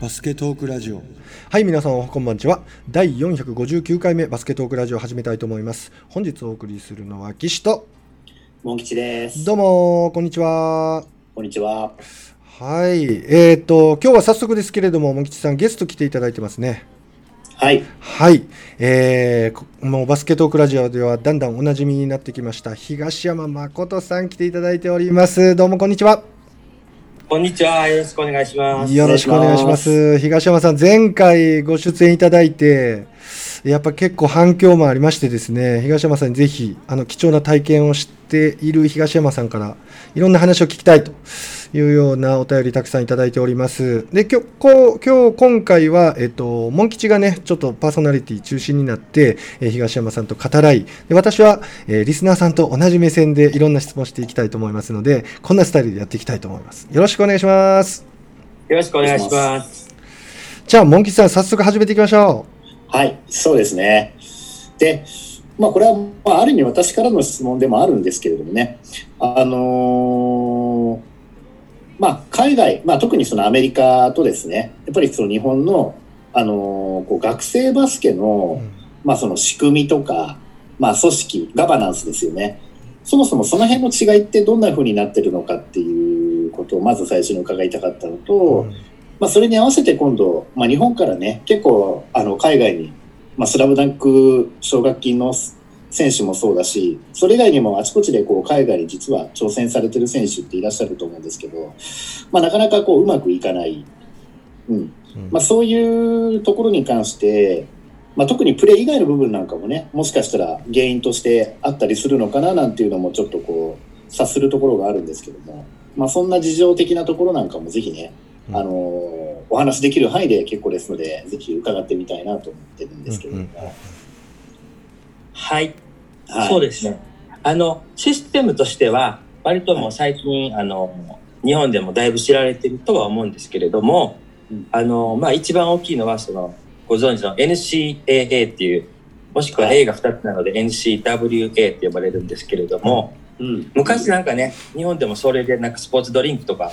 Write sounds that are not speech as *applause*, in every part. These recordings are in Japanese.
バスケトークラジオ。はい皆さんこんばんちは。第459回目バスケトークラジオを始めたいと思います。本日お送りするのは岸と。モン吉です。どうもこんにちは。こんにちは。はい。えー、と今日は早速ですけれどもモン吉さんゲスト来ていただいてますね。はい。はい、えーこもうバスケトークラジオではだんだんおなじみになってきました東山誠さん来ていただいております。どうもこんにちはこんにちは。よろしくお願いします。よろしくお願いします。東山さん、前回ご出演いただいて、やっぱ結構反響もありましてですね、東山さんにぜひ、あの、貴重な体験をしている東山さんから、いろんな話を聞きたいというようなお便りたくさんいただいております。で、今日、こう今日、今回は、えっと、モン吉がね、ちょっとパーソナリティ中心になって、えー東山さんと語らい、で私は、えーリスナーさんと同じ目線でいろんな質問していきたいと思いますので、こんなスタイルでやっていきたいと思います。よろしくお願いします。よろしくお願いします。じゃあ、モンキさん、早速始めていきましょはい。そうですね。で、まあこれは、まあ、ある意味私からの質問でもあるんですけれどもね。あのーまあ海外、まあ特にそのアメリカとですね、やっぱりその日本の、あのーこう学生バスケう。の、まあその仕組みとか、まあ組織、ガバナンスですよね。そもそもその辺の違いってどんな風になってるのかっていうことをまず最初に伺いたかったのと、うんまあ、それに合わせて今度、まあ、日本からね結構あの海外に、まあ、スラムダンク奨学金の選手もそうだしそれ以外にもあちこちでこう海外に実は挑戦されてる選手っていらっしゃると思うんですけど、まあ、なかなかこううまくいかない、うん。うん。まあ、そういうところに関して、まあ、特にプレー以外の部分なんかもねもしかしたら原因としてあったりするのかななんていうのもちょっとこう察するところがあるんですけども、まあ、そんな事情的なところなんかもぜひねうん。あのお話できる範囲で結構ですので、ぜひ伺ってみたいなと思ってるんですけれども。うんうんはい、はい、そうですね。あの、システムとしては、割ともう最近、あの、日本でもだいぶ知られてるとは思うんですけれども、うん。あの、まあ一番大きいのは、その、ご存知の NCAA っていう、もしくははい。A が2つなので NCWA って呼ばれるんですけれども、うん、昔なんかね、日本でもそれでなんかスポーツドリンクとか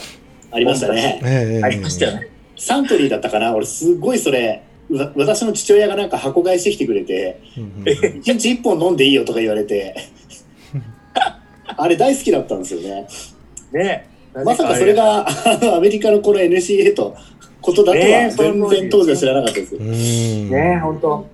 ありましたね。ええ。ありましたよね。サントリーだったかな。俺すごいそれ、わ私の父親がなんか箱買いしてきてくれて、うんうん一日一本飲んでいいよとか言われて、*laughs* あれ大好きだったんですよね。ね。まさかそれがあの *laughs* アメリカのこの NCA とことだとはね全然当時は知らなかったです。ね。本当。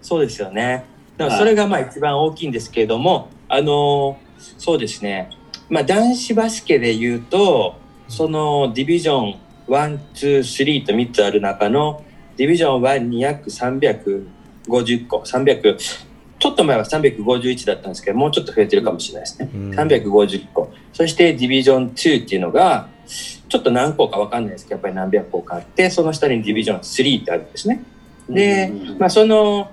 そうですよね。だからそれがまあ一番大きいんですけれども、あのーそうですね。まあ男子バスケで言うと、そのディビジョン1、2、3と3つある中のディビジョン1に約350個、300、ちょっと前は351だったんですけど、もうちょっと増えてるかもしれないですね。うん350個。そしてディビジョン2っていうのが、ちょっと何個かわかんないですけど、やっぱり何百個かあって、その下にディビジョン3ってあるんですね。でまあ、その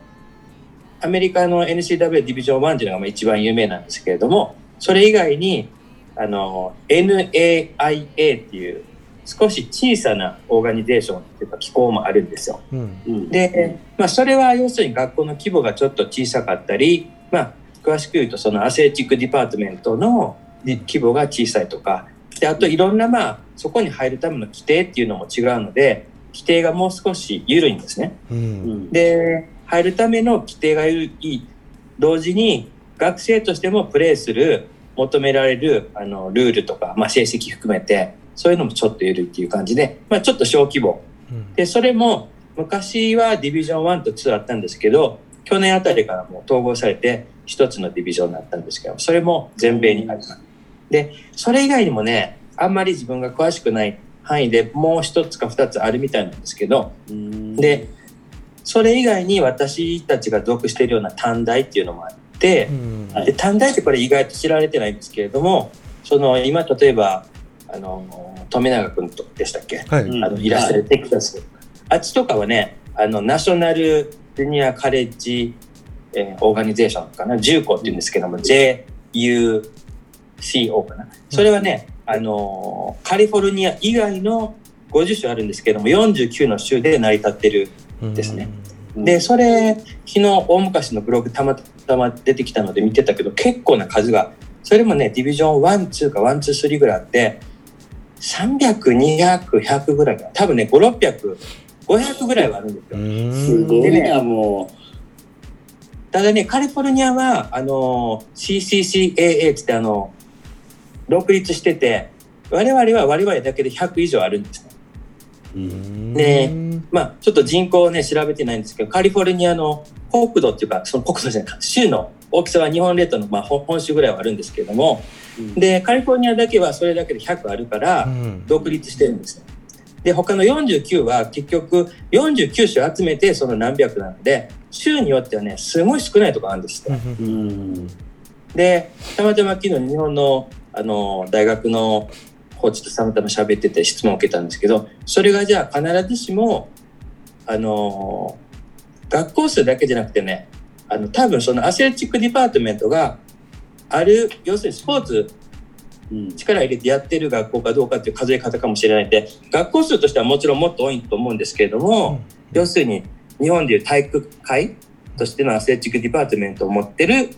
アメリカの NCW ディビジョン1っていうのがまあ一番有名なんですけれどもそれ以外にあの NAIA っていう少し小さな organization っていうか機構もあるんですよ。うん。うん。で、まあ、それは要するに学校の規模がちょっと小さかったり、まあ、詳しく言うとその athletic department の規模が小さいとかであといろんなまあそこに入るための規定っていうのも違うので規定がもう少し緩いんですね。ううん。んで入るための規定がいい同時に学生としてもプレーする求められるあのルールとか、まあ、成績含めてそういうのもちょっと緩いっていう感じで、まあ、ちょっと小規模。うん。でそれも昔はディビジョン1と2あったんですけど去年あたりからもう統合されて一つのディビジョンになったんですけどそれも全米にあります。でそれ以外にもねあんまり自分が詳しくない範囲でもう一つか二つあるみたいなんですけどうん。でそれ以外に私たちが属しているような短大っていうのもあってで短大ってこれ意外と知られてないんですけれどもその今例えばあの富永君とでしたっけ、はい。うん。あのいらっしゃるテキサス、あっちとかはねあのナショナルジュニアカレッジ、えーオーガニゼーションかな？重工っていうんですけども JUCO かな？それはね、あのカリフォルニア以外の50州あるんですけども49の州で成り立ってるですね。でそれ昨日大昔のブログたまたま出てきたので見てたけど結構な数がそれもねディビジョン12か123ぐらいあって300、200、100ぐらいかな。多分ね、5、600、500ぐらいはあるんですよ。すごいな、もただね、カリフォルニアは、あの、CCCAA ってって、あの、独立してて、我々は我々だけで100以上あるんですね。で、まあ、ちょっと人口をね、調べてないんですけど、カリフォルニアの国土っていうか、その国土じゃないか、州の大きさは日本列島の、まあ、本州ぐらいはあるんですけれども、うん、で、カリフォルニアだけはそれだけで100あるから、独立してるんですよ。で、他の49は結局49種集めてその何百なので、州によってはね、すごい少ないところあるんですよ。で、たまたま昨日日本のあの大学のコーチとたまたま喋ってて質問を受けたんですけど、それがじゃあ必ずしも、あの、学校数だけじゃなくてね、あの、多分その athletic department がある、要するにスポーツ、力入れてやってる学校かどうかっていう数え方かもしれないんで、学校数としてはもちろんもっと多いと思うんですけれども、うん、要するに日本でいう体育会としての athletic department を持ってる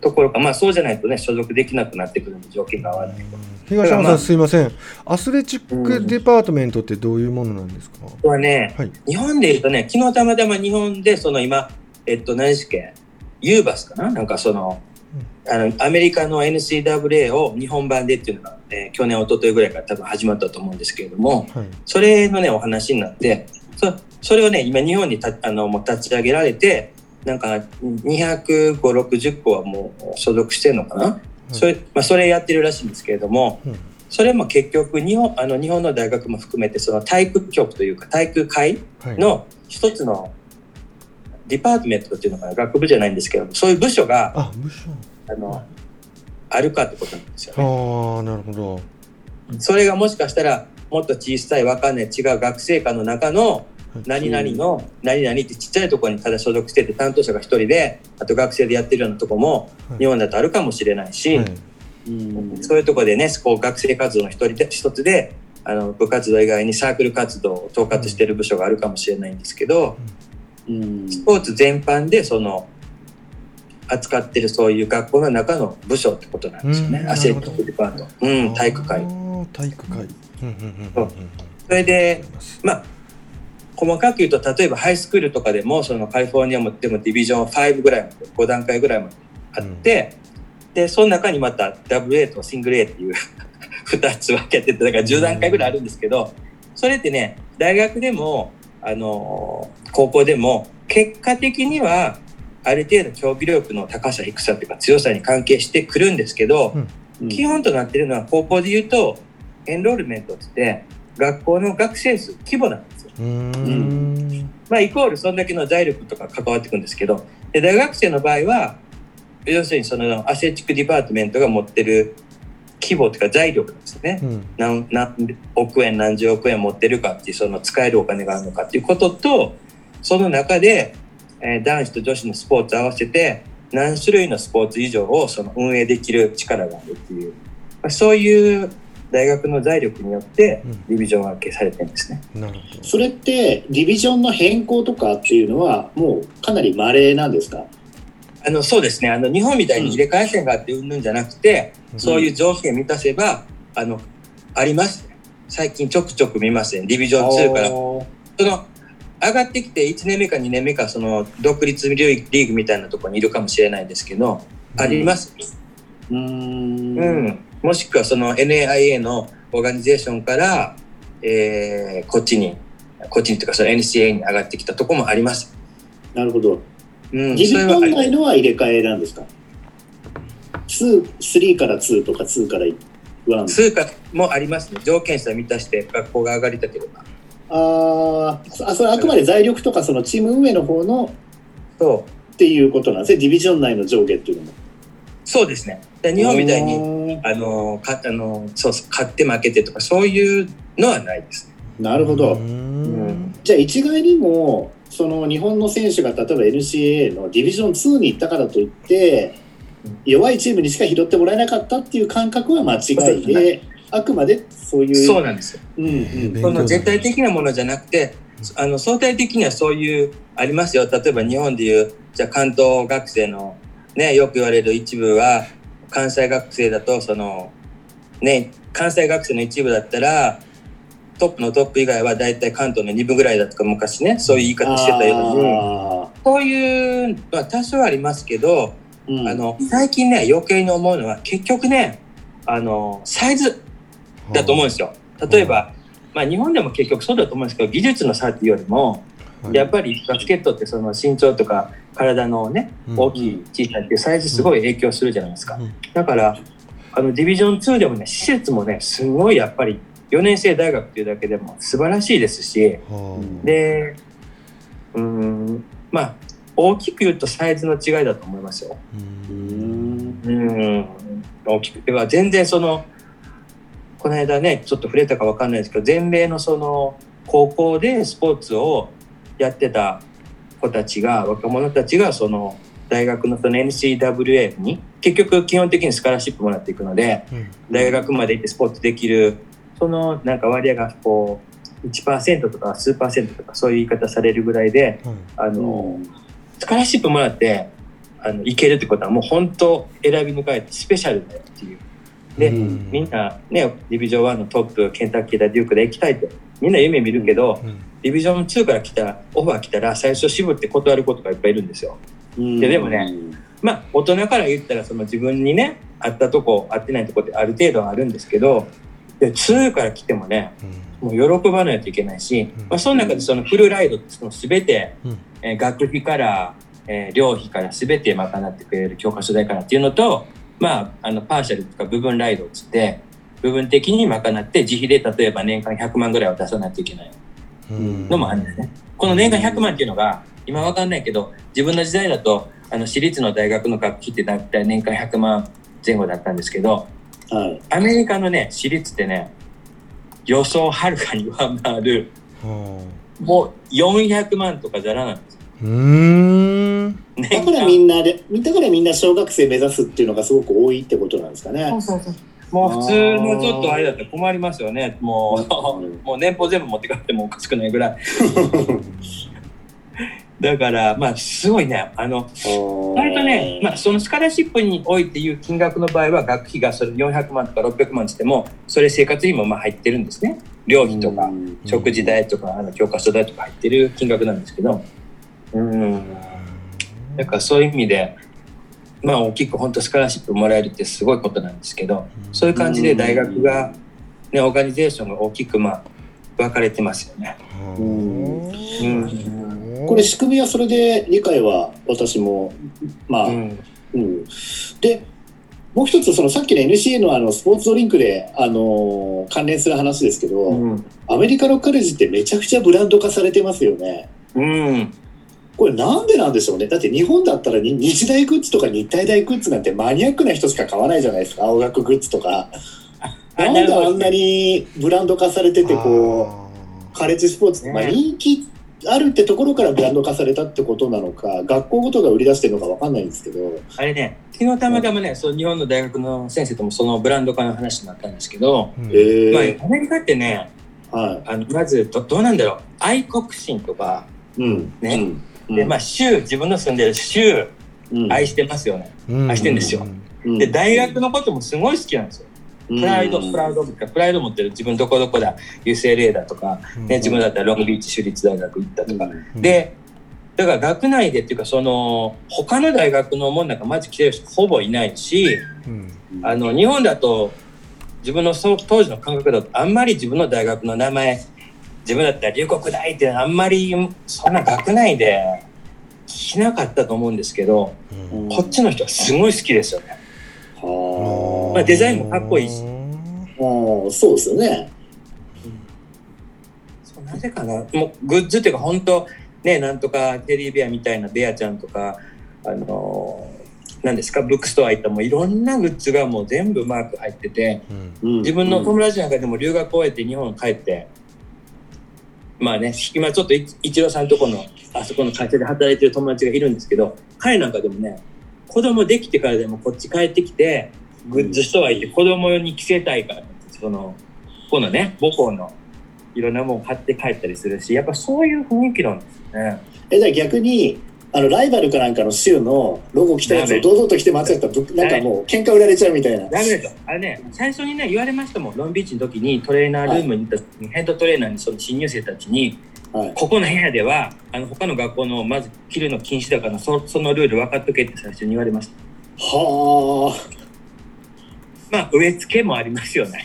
ところか、まあそうじゃないとね、所属できなくなってくるんで、条件が合わない。と。東山さん、すいません。 athletic department ってどういうものなんですか、これはね、はい、日本でいうとね、昨日たまたま日本で、その今、えっと、何でしたっけ、 UNIVAS かな？なんかその、あの、アメリカの NCAA を日本版でっていうのが、えー、去年、一昨日ぐらいから多分始まったと思うんですけれども、はい、それのね、お話になって、そそれをね、今日本にたあのもう立ち上げられて、なんか250、60個はもう所属してるのかな、うん、それまあ、それやってるらしいんですけれども、うん、それも結局日本あの日本の大学も含めてその体育局というか体育会の一つのディパートメントっていうのかな学部じゃないんですけどそういう部署があのあるかってことなんですよ、ね。あなるほど。それがもしかしたらもっと小さいわかんない違う学生課の中の何々の何々ってちっちゃいところにただ所属してて担当者が1人であと学生でやってるようなとこも日本だとあるかもしれないし、うん、そういうところでねこう学生活動の一人で一つであの部活動以外にサークル活動を統括してる部署があるかもしれないんですけど、うん、スポーツ全般でその扱ってるそういう学校の中の部署ってことなんですよね、アセットデパート、うん、体育会。体育会、それでまあ細かく言うと例えばハイスクールとかでもそのカリフォルニアもでもディビジョン5ぐらいまで5段階ぐらいまであって、うん、でその中にまた WA とシングル A っていう *laughs* 2つ分けててだから10段階ぐらいあるんですけどそれってね大学でもあの高校でも結果的にはある程度競技力の高さ低さというか強さに関係してくるんですけど、うん、基本となってるのは高校で言うと enrollment って学校の学生数規模なんですうん、まあ、イコールそんだけの財力とか関わってくるんですけどで大学生の場合は要するにその athletic department が持ってる規模というか財力ですね、うん、何何億円何十億円持ってるかっていうその使えるお金があるのかっていうこととその中で、えー、男子と女子のスポーツ合わせて何種類のスポーツ以上をその運営できる力があるっていう、まあ、そういう大学の財力によってディビジョン分けされてるんですね、うん、なるほど。それってディビジョンの変更とかっていうのはもうかなり稀なんですか？あのそうですね。あの日本みたいに入れ替え線があってうんぬんじゃなくて、うん、そういう条件満たせばあのあります最近ちょくちょく見ますねディビジョン2からその上がってきて1年目か2年目かその独立リーグみたいなところにいるかもしれないですけど、うん、ありますうんうんもしくはその NAIA のオーガニゼーションから、えー、こっちに、こっちにというかその NCA に上がってきたところもあります。なるほど。うん、自分本来のは入れ替えなんですか ?2、3から2とか2から1。2かもありますね。条件さえ満たして学校が上がりたければ。ああ、それあくまで財力とかそのチーム運営の方のそうっていうことなんですね。ディビジョン内の上下っていうのも。そうですね。で日本みたいにあのかあのそうそう勝って負けてとかそういうのはないです、なるほど。じゃあ一概にもその日本の選手が例えば NCAA のディビジョン2に行ったからといって弱いチームにしか拾ってもらえなかったっていう感覚は間違いで、あくまでそういうそうなんですよ。うんうん、その絶対的なものじゃなくてあの相対的にはそういうありますよ。例えば日本でいうじゃあ関東学生のねよく言われる一部は関西学生だとそのね、関西学生の一部だったら、トップのトップ以外は大体関東の2部ぐらいだとか昔ね、そういう言い方してたように、あそういうのは多少ありますけど、ーうん。あの、最近ね、余計に思うのは結局ね、あの、サイズだと思うんですよ。例えば、まあ日本でも結局そうだと思うんですけど、技術の差っていうよりも、はい。やっぱりバスケットってその身長とか体のね、うん。大きい小さいってサイズすごい影響するじゃないですか。うん。だから、あのディビジョン2でもね、施設もね、すごいやっぱり4年生大学っていうだけでも素晴らしいですし、はで、うーん、まあ、大きく言うとサイズの違いだと思いますよ。あううん。んうん、大きく。言えば全然その、この間ね、ちょっと触れたかわかんないですけど、全米のその、高校でスポーツをやってた子たちが、若者たちがその、大学のその NCWA に、結局基本的にスカラシップもらっていくので、うん。大学まで行ってスポーツできる、そのなんか割合がこう、1%とか数パーセントとかそういう言い方されるぐらいで、うん。あの、スカラシップもらって、あの、行けるってことはもう本当選び抜かれてスペシャルだよっていう。で、うん。みんなね、ディビジョン1のトップ、ケンタッキーだ、デュークで行きたいって、みんな夢見るけど、うん。ディビジョン2から来た、オファー来たら最初渋って断る子とかいっぱいいるんですよ。うん。いやでもねまあ、大人から言ったらその自分にね、合ったとこ、合ってないとこってある程度はあるんですけど、で2から来てもね、もう喜ばないといけないし、うんまあ、その中でそのフルライドってその全て、うんえー学費から、えー寮費から全て賄ってくれる教科書代からっていうのと、まあ、あのパーシャルとか部分ライドっつって部分的に賄って自費で例えば年間100万ぐらいは出さないといけないうんのもあるんですね。この年間100万っていうのが今わかんないけど自分の時代だとあの私立の大学の学費って大体年間100万前後だったんですけどはい。アメリカのね私立ってね予想をはるかに上回るはもう400万とかざらなんですうーん年だからみんなで、だからみんな小学生目指すっていうのがすごく多いってことなんですかね。もう普通のちょっとあれだったら困りますよね。もうんう、もう年俸全部持って帰ってもおかしくないぐらい。*laughs* だから、まあ、すごいね、あの、割とね、まあ、そのスカラシップにおいていう金額の場合は、学費がそれ400万とか600万ってっても、それ生活費もまあ入ってるんですね。料費とか、うん。食事代とか、あの教科書代とか入ってる金額なんですけど、うん。だからそういう意味で、まあ大きく本当スカラシップもらえるってすごいことなんですけど、そういう感じで大学が、ね、オーガニゼーションが大きくまあ分かれてますよね。うんこれ仕組みはそれで理解は私も、まあ、ううんん。で、もう一つ、そのさっきの NCA のあのスポーツドリンクで、あの関連する話ですけど、うん。アメリカのカレッジってめちゃくちゃブランド化されてますよね。うん。これなんでなんでしょうね。だって日本だったらに日大グッズとか日体大グッズなんてマニアックな人しか買わないじゃないですか。青学グッズとか。*laughs* あなんであんなにブランド化されてて、こう、カレッジスポーツまあね人気あるってところからブランド化されたってことなのか、学校ごとが売り出してるのかわかんないんですけど。あれね、昨日たまたまね、そう日本の大学の先生ともそのブランド化の話になったんですけど、うんえまーあ、アメリカってね、はあのまずどどうなんだろう、愛国心とか、い。うん。ねうん。で、まあ、州、自分の住んでる州、うん愛してますよね。うん愛してんですようんで、大学のこともすごい好きなんですよ。プライド、うんプライドとか、プライド持ってる自分どこどこだ、UCLA だとか、ね、自分だったらロングビーチ州立大学行ったとか。うん。で、だから学内でっていうか、その、他の大学のもんなんかまず来てる人ほぼいないし、うん。あの、日本だと、自分の当時の感覚だと、あんまり自分の大学の名前、自分だったら龍谷大ってあんまり、そんな学内で聞きなかったと思うんですけど、うん。こっちの人はすごい好きですよね。はまあデザインもかっこいいしあ。そうですよね。そうなぜかなもうグッズっていうか本当ねなんとかテディベアみたいなベアちゃんとかあのー何ですかブックストア行ったらもういろんなグッズがもう全部マーク入っててうんうん自分の友達なんかでも留学を終えて日本帰って、まあね今ちょっとい一郎さんとこのあそこの会社で働いてる友達がいるんですけど彼なんかでもね子供できてからでもこっち帰ってきてグッズストア行って子供に着せたいからそのこのね母校のいろんなもの買って帰ったりするしやっぱそういう雰囲気なんですよね。え、じゃあ逆に、あのライバルかなんかの州のロゴ着たやつを堂々と着て待ってたらぶなんかもう喧嘩売られちゃうみたいな。ダメですよ。あれね、最初にね、言われましたもん。ロンビーチの時にトレーナールームに行った時に、ヘッドトレーナーにその新入生たちに、はい。ここの部屋では、あの、他の学校のまず着るの禁止だから、そそのルール分かっとけって最初に言われました。はまあ、植え付けもありますよね。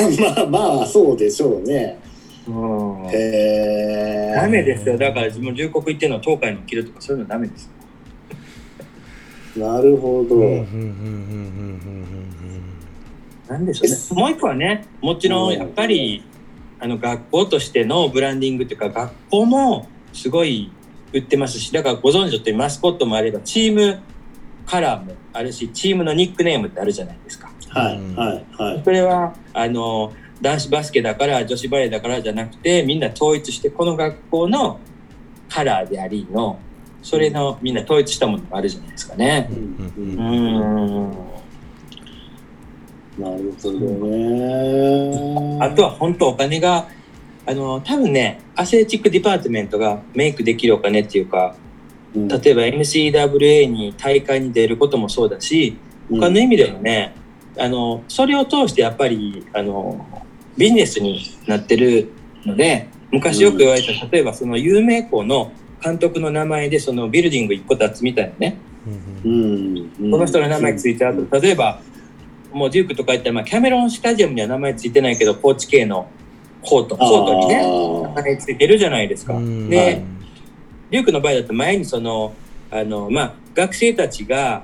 あ。*laughs* まあまあ、そうでしょうね。うん。へえ。ダメですよ。だから自分、龍谷行ってるの東海の着るとかそういうのダメです。なるほど。うんうんうんうんうんなんでしょうね。もう一個はね、もちろんやっぱり、あの学校としてのブランディングというか、学校もすごい売ってますし、だからご存知のとおりマスコットもあれば、チームカラーもあるし、チームのニックネームってあるじゃないですか。はい、はい、はい。それは、あの、男子バスケだから、女子バレーだからじゃなくて、みんな統一して、この学校のカラーでありの、それのみんな統一したものがあるじゃないですかね。うんううんん。なるほどね。あとは本当お金が、あの、多分ね、 athletic department が make できるお金っていうか、うん、例えば NCAA に大会に出ることもそうだし、他の意味でもね、あの、それを通してやっぱり、あの、ビジネスになってるので、昔よく言われた、例えばその有名校の監督の名前でそのビルディング一個立つみたいなね、ううん。ん、この人の名前ついてあると、例えば、もうデュークとか言ったら、まあ、キャメロンスタジアムには名前ついてないけど、コーチ系のコート、コートにね、名前ついてるじゃないですか。うん。で、はいデュークの場合だと前にその、あの、まあ、学生たちが、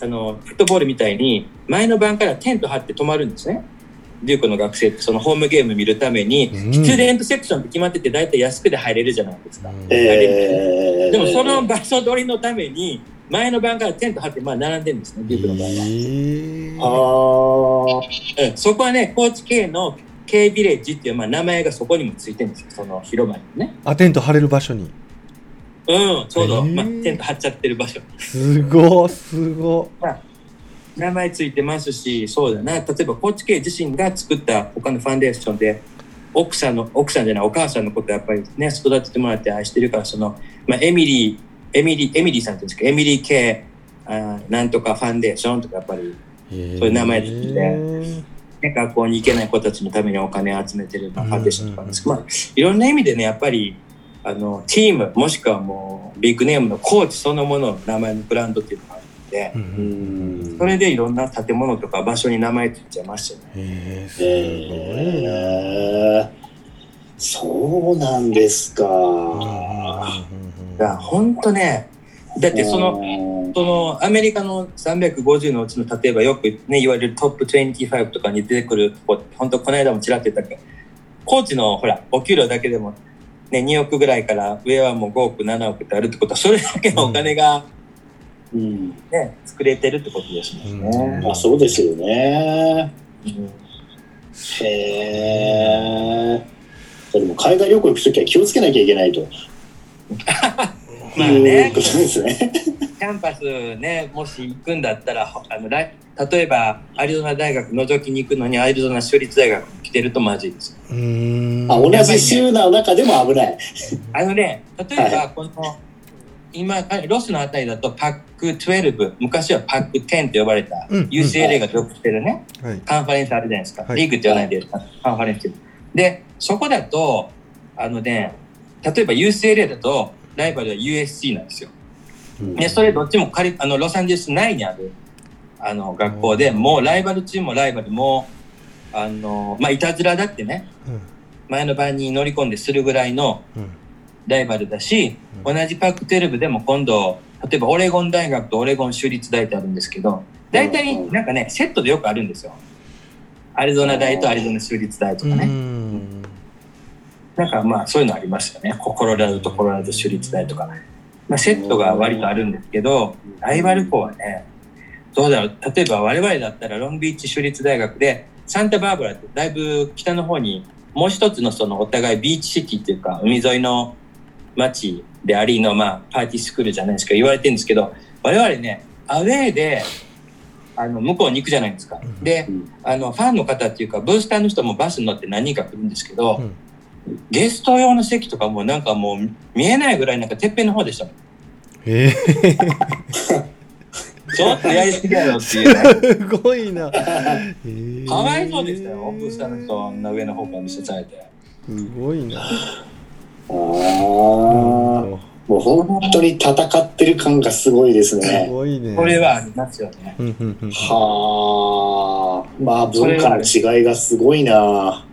あの、フットボールみたいに、前の晩からテント張って泊まるんですね。デュークの学生ってそのホームゲーム見るために、うん。スチューデントセクションって決まってて、大体安くで入れるじゃないですか。えー、でもその場所取りのために、前の晩からテント張って、まあ、並んでるんですね、デュークの場合は。あー。うん、そこはね、高知県の K ビレッジっていう、まあ、名前がそこにもついてるんですよ、その広場にね。あテント張れる場所にうん、ちょうど、へー。まあ、テント張っちゃってる場所。すごすご名前ついてますし、そうだな、例えば高知県自身が作った他のファンデーションで、奥さんの、奥さんじゃない、お母さんのことやっぱりね、育ててもらって愛してるから、その、まあ、エミリー、エミリー、エミリーさんって言うんですけど、エミリー系、あーなんとかファンデーションとか、やっぱり、そういういう名前ついてね、学校に行けない子たちのためにお金を集めてるまあファンデーションとかなんですけど、まあ、いろんな意味でね、やっぱり、あの、チーム、もしくはもう、ビッグネームのコーチそのものの名前のブランドっていうのがあるので、ううんそれでいろんな建物とか場所に名前ついちゃいましたよね。へえすごいなえー、そうなんですか。だ本当ね、だってその、の、そのアメリカの350のうちの例えばよくね言われるトップ25とかに出てくる子本当この間もちらっと言ったけどコーチのほらお給料だけでも、ね、2億ぐらいから上はもう5億7億ってあるってことはそれだけのお金が、うん、ね作れてるってことですもんね。まあそうですよね。うんへえ。でも海外旅行行くときは気をつけなきゃいけないと。*laughs* まあね。ことですね。キャンパスねもし行くんだったらあの来例えばアリゾナ大学覗きに行くのにアリゾナ州立大学に来てるとまずいです。あ、同じ州の中でも危ない。あのね、例えばはこの、今、ロスのあたりだとパック12、昔はパック10と呼ばれたうん UCLA が属してるね、はい。カンファレンスあるじゃないですか。はい。リーグって言わないで、カンファレンス。で、そこだと、あのね、例えば UCLA だと、ライバルは USC なんですよ。で、それどっちもカリあのロサンゼルス内にあるあの学校で、もうライバルチームもライバルも、あの、まあ、いたずらだってね、うん前の晩に乗り込んでするぐらいのうんライバルだし、う同じパック12でも今度、例えばオレゴン大学とオレゴン州立大ってあるんですけど、大体なんかね、セットでよくあるんですよ。アリゾナ大とアリゾナ州立大とかうね。んなんかまあそういうのありますよね。ココロラドとコロラド州立大とか。まあセットが割とあるんですけど、ライバル校はね、どうだろう。例えば我々だったらロングビーチ州立大学で、サンタバーバラってだいぶ北の方にもう一つのそのお互いビーチシティっていうか海沿いの街でありのまあパーティースクールじゃないですか言われてるんですけど、我々ね、アウェーであの向こうに行くじゃないですか。で、あのファンの方っていうかブースターの人もバスに乗って何人か来るんですけど、うんゲスト用の席とかもなんかもう見えないぐらいなんかてっぺんの方でしたもんえちょっとやりすぎやろっていうね。ー、すごいな。え *laughs* ーかわいそうでしたよ、オープンスターの人、あんな上の方から見せされて。すごいな。ああ、もう本当に戦ってる感がすごいですすね。ごいね。これはありますよね。うんうんうん。はあ、まあ文化の違いがすごいな。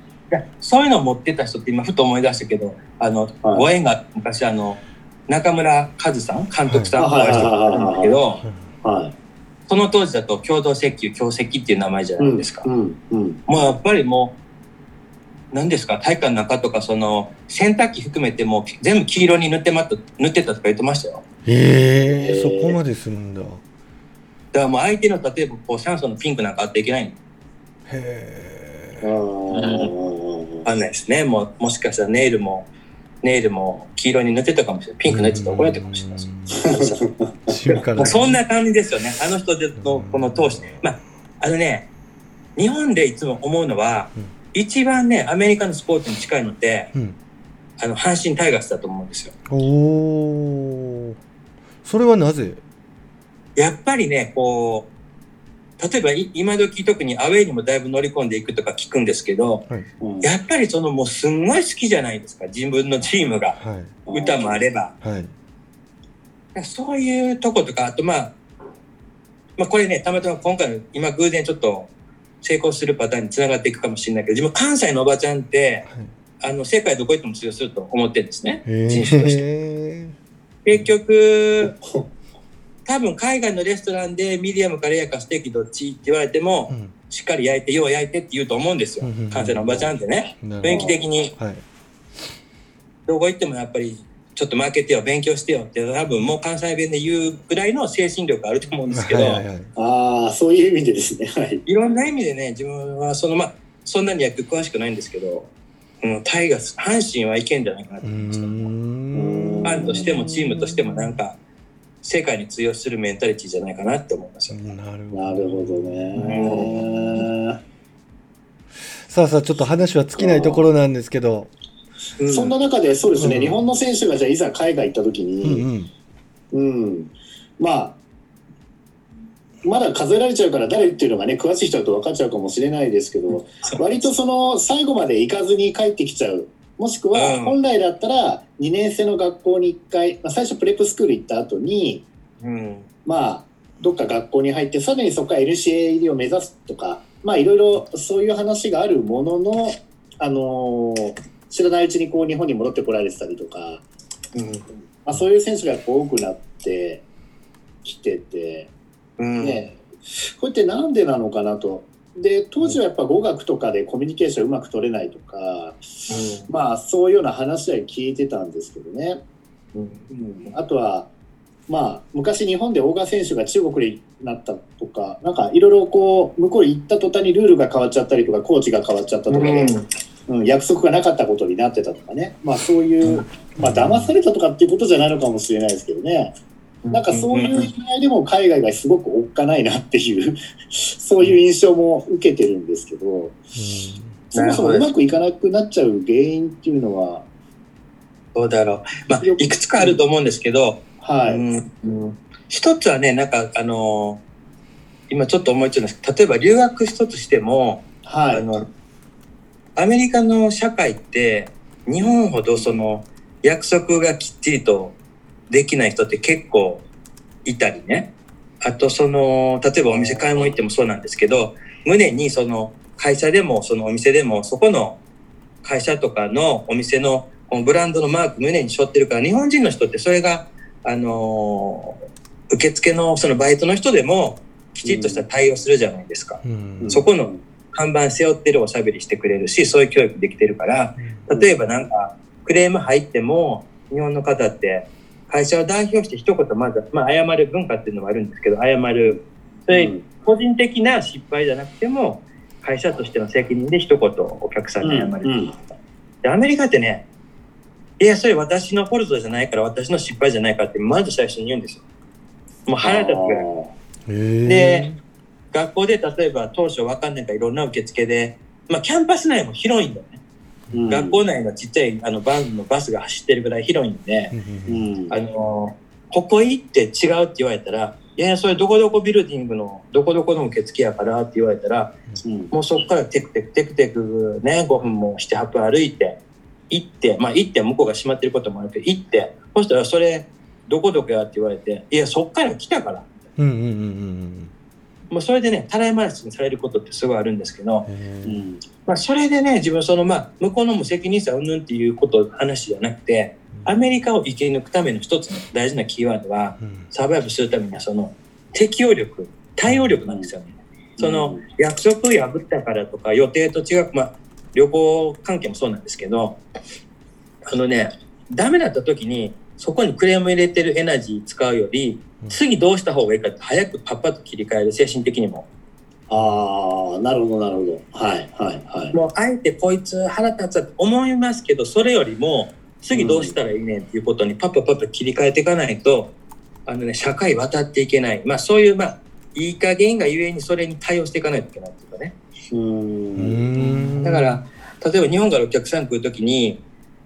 そういうのを持ってた人って今ふと思い出したけど、あの、はいご縁が昔あの、中村和さん、監督さん、はいお会いしたことあるんですけど、はい。その当時だと共同石油、共石っていう名前じゃないですか。うん、うん。もうやっぱりもう、何ですか、体育館の中とか、その、洗濯機含めてもう全部黄色に塗ってま塗ってたとか言ってましたよ。えー、えーそこまでするんだ。だからもう相手の例えばこう酸素のピンクなんかあっていけないのへあーわかんないですね。もうもしかしたらネイルも、ネイルも黄色に塗ってたかもしれない。ピンク塗ってたら怒られたかもしれないです。そんな感じですよね。あの人でのこの投資。まあ、あのね、日本でいつも思うのは、うん一番ね、アメリカのスポーツに近いのって、うん。あの、阪神タイガースだと思うんですよ。おお。それはなぜ？やっぱりね、こう、例えばい今時特にアウェイにもだいぶ乗り込んでいくとか聞くんですけど、うんやっぱりそのもうすんごい好きじゃないですか。自分のチームが。はい。歌もあれば。はい。そういうとことか、あとまあ、まあこれね、たまたま今回の今偶然ちょっと成功するパターンにつながっていくかもしれないけど、自分関西のおばちゃんって、あの、世界どこ行っても通用すると思ってるんですね。へ人種として。え。結局、多分海外のレストランでミディアムかレアかステーキどっちって言われても、うんしっかり焼いて、よう焼いてって言うと思うんですようんうんうん。関西のおばちゃんってね。雰囲気的に、はい。どこ行ってもやっぱり、ちょっと負けてよ、勉強してよって、多分もう関西弁で言うぐらいの精神力あると思うんですけど、はいはいはい。ああ、そういう意味でですね。はい。いろんな意味でね、自分はその、まあ、そんなに野球詳しくないんですけど、うん、タイガース、阪神はいけんじゃないかなと思いますけど。フん。ァンとしてもチームとしてもなんか、世界に通用するメンタリティじゃないかなって思いますよ。なるほど。なるほどね。さあさあ、ちょっと話は尽きないところなんですけど。うんそんな中で、そうですね、うん日本の選手がじゃあいざ海外行った時うんに、うん。うん、まあ、まだ数えられちゃうから誰っていうのがね、詳しい人だと分かっちゃうかもしれないですけど、割とその最後まで行かずに帰ってきちゃう。もしくはうん本来だったら2年生の学校に1回、まあ、最初プレップスクール行った後に、うん。まあ、どっか学校に入って、さらにそこから LCA 入りを目指すとか、まあ、いろいろそういう話があるものの、あのー知らないうちにこう日本に戻ってこられてたりとか、うん。まあ、そういう選手が多くなってきてて、うん。ね、これってなんでなのかなと。で、当時はやっぱ語学とかでコミュニケーションうまく取れないとか、まあそういうような話は聞いてたんですけどね。うん。うん、あとは、まあ、昔日本で大川選手が中国になったとか、なんかいろいろこう、向こうに行った途端にルールが変わっちゃったりとか、コーチが変わっちゃったとかで、うん、約束がなかったことになってたとかね。まあそういう、まあ騙されたとかっていうことじゃないのかもしれないですけどね。なんかそういう意味合いでも海外がすごくおっかないなっていう、*laughs* そういう印象も受けてるんですけど、そもそもうまくいかなくなっちゃう原因っていうのは、どうだろう。まあ、いくつかあると思うんですけど、はい。うんうん一つはね、なんか、あのー今ちょっと思いついたんですけど、例えば留学一つしても、はい。あの、アメリカの社会って、日本ほどその、約束がきっちりとできない人って結構いたりね。あと、その、例えばお店買い物行ってもそうなんですけど、胸にその、会社でも、そのお店でも、そこの会社とかのお店のこのブランドのマーク胸に背負ってるから、日本人の人ってそれが、あのー受付のそのバイトの人でもきちっとした対応するじゃないですか。うんそこの看板背負ってるおしゃべりしてくれるし、そういう教育できてるから、例えばなんかクレーム入っても、日本の方って会社を代表して一言まず、まあ謝る文化っていうのもあるんですけど、謝る。それうん個人的な失敗じゃなくても、会社としての責任で一言お客さんに謝る。うんでアメリカってね、いや、それ私のフォルトじゃないから、私の失敗じゃないからって、まず最初に言うんですよ。もう腹立つぐらい。へで学校で例えば当初わかんないからいろんな受付で、まあキャンパス内も広いんだよね。うん。学校内のちっちゃいあのバンのバスが走ってるぐらい広いんで、うん。うんあの、ここ行って違うって言われたら、いやいや、それどこどこビルディングのどこどこの受付やからって言われたら、うん。もうそこからテクテクテクテクね、5分も7、8分歩いて、行って、まあ行って向こうが閉まってることもあるけど、行って、そしたらそれ、どこどこやって言われて、いや、そっから来たから。うんうんうんうんもうそれでね、たらい回しにされることってすごいあるんですけど、うん。まあそれでね、自分そのまあ、向こうの無責任さうんぬんっていうこと、話じゃなくて、アメリカを生き抜くための一つの大事なキーワードは、うん。サバイブするためにはその適応力、対応力なんですよね。その約束破ったからとか予定と違う、まあ旅行関係もそうなんですけど、あのね、ダメだった時にそこにクレーム入れてるエナジー使うよりうん、次どうした方がいいかって早くパッパッと切り替える精神的にも。ああ、なるほど、なるほど。はい、はい、はい。もうあえてこいつ腹立つって思いますけど、それよりも次どうしたらいいねんっていうことにパッパパッパ切り替えていかないと、あのね、社会渡っていけない。まあそういう、まあ、いい加減がゆえにそれに対応していかないといけないっていうかね。うんだから、例えば日本からお客さん来るときに、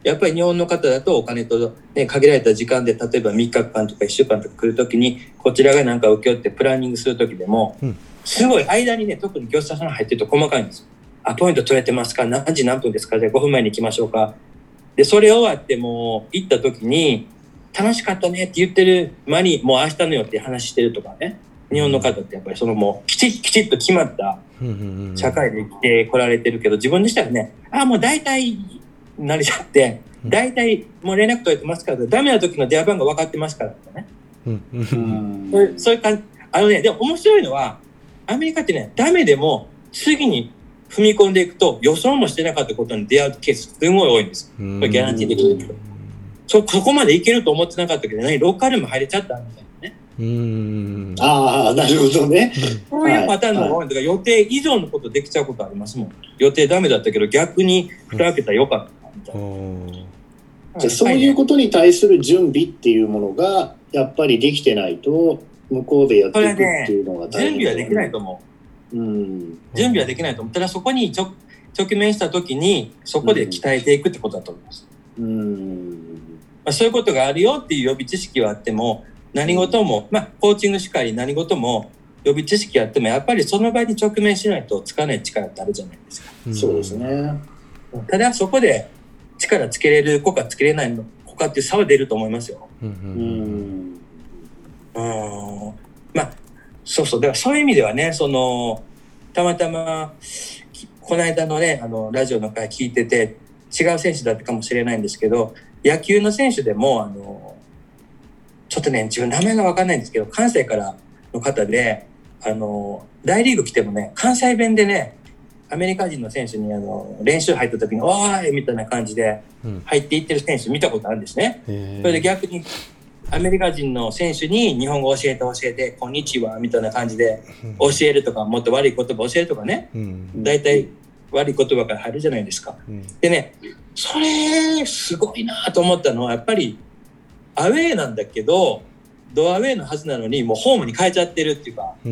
やっぱり日本の方だとお金と、ね、限られた時間で、例えば3日間とか1週間とか来るときに、こちらがなんか請け負ってプランニングするときでも、うんすごい間にね、特に業者さん入ってると細かいんですよ。アポイント取れてますか？何時何分ですか？じゃあ5分前に行きましょうか。で、それ終わってもう行ったときに、楽しかったねって言ってる間に、もう明日のよって話してるとかね。日本の方ってやっぱりそのもうきちっきちっと決まった社会で生きてこられてるけど、自分にしたらね、あ、もう大体慣れちゃって、うん大体もう連絡取れてますから、ダメな時の電話番号分かってますからとかね。うんうんううんんそういうそういう感じ。あのね、でも面白いのは、アメリカってね、ダメでも次に踏み込んでいくと予想もしてなかったことに出会うケースすごい多いんです。うんこれギャランティーできるけど。そ、そこまでいけると思ってなかったけど、何ローカルーム入れちゃったみたいなね。うんああ、なるほどね。*laughs* そういうパターンの方が多い予定以上のことできちゃうことありますもん。予定ダメだったけど、逆に蓋開けたらよかったじゃあそういうことに対する準備っていうものが、やっぱりできてないと、向こうでやっていくっていうのが大変準備はできないと思う。うん。準備はできないと思う。ただそこに直直面した時に、そこで鍛えていくってことだと思います。うん。まあ、そういうことがあるよっていう予備知識はあっても、何事も、まあ、コーチングしかり何事も予備知識あっても、やっぱりその場に直面しないとつかない力ってあるじゃないですか。そうですね。ただそこで力つけれる子かつけれないの子かっていう差は出ると思いますよ。うんううんまあ、そうそう。だからそういう意味ではね、その、たまたま、きこの間のね、あの、ラジオの回聞いてて、違う選手だったかもしれないんですけど、野球の選手でも、あの、ちょっとね、自分名前がわかんないんですけど、関西からの方で、あの、大リーグ来てもね、関西弁でね、アメリカ人の選手にあの練習入った時に、おーいみたいな感じでうん。入っていってる選手見たことあるんですね。へー。それで逆にアメリカ人の選手に日本語教えて教えて、こんにちはみたいな感じで教えるとか、もっと悪い言葉教えるとかね、うん。大体悪い言葉から入るじゃないですか。うん。でね、それすごいなと思ったのは、やっぱりアウェーなんだけど、ドアウェーのはずなのに、もうホームに変えちゃってるっていうか、うん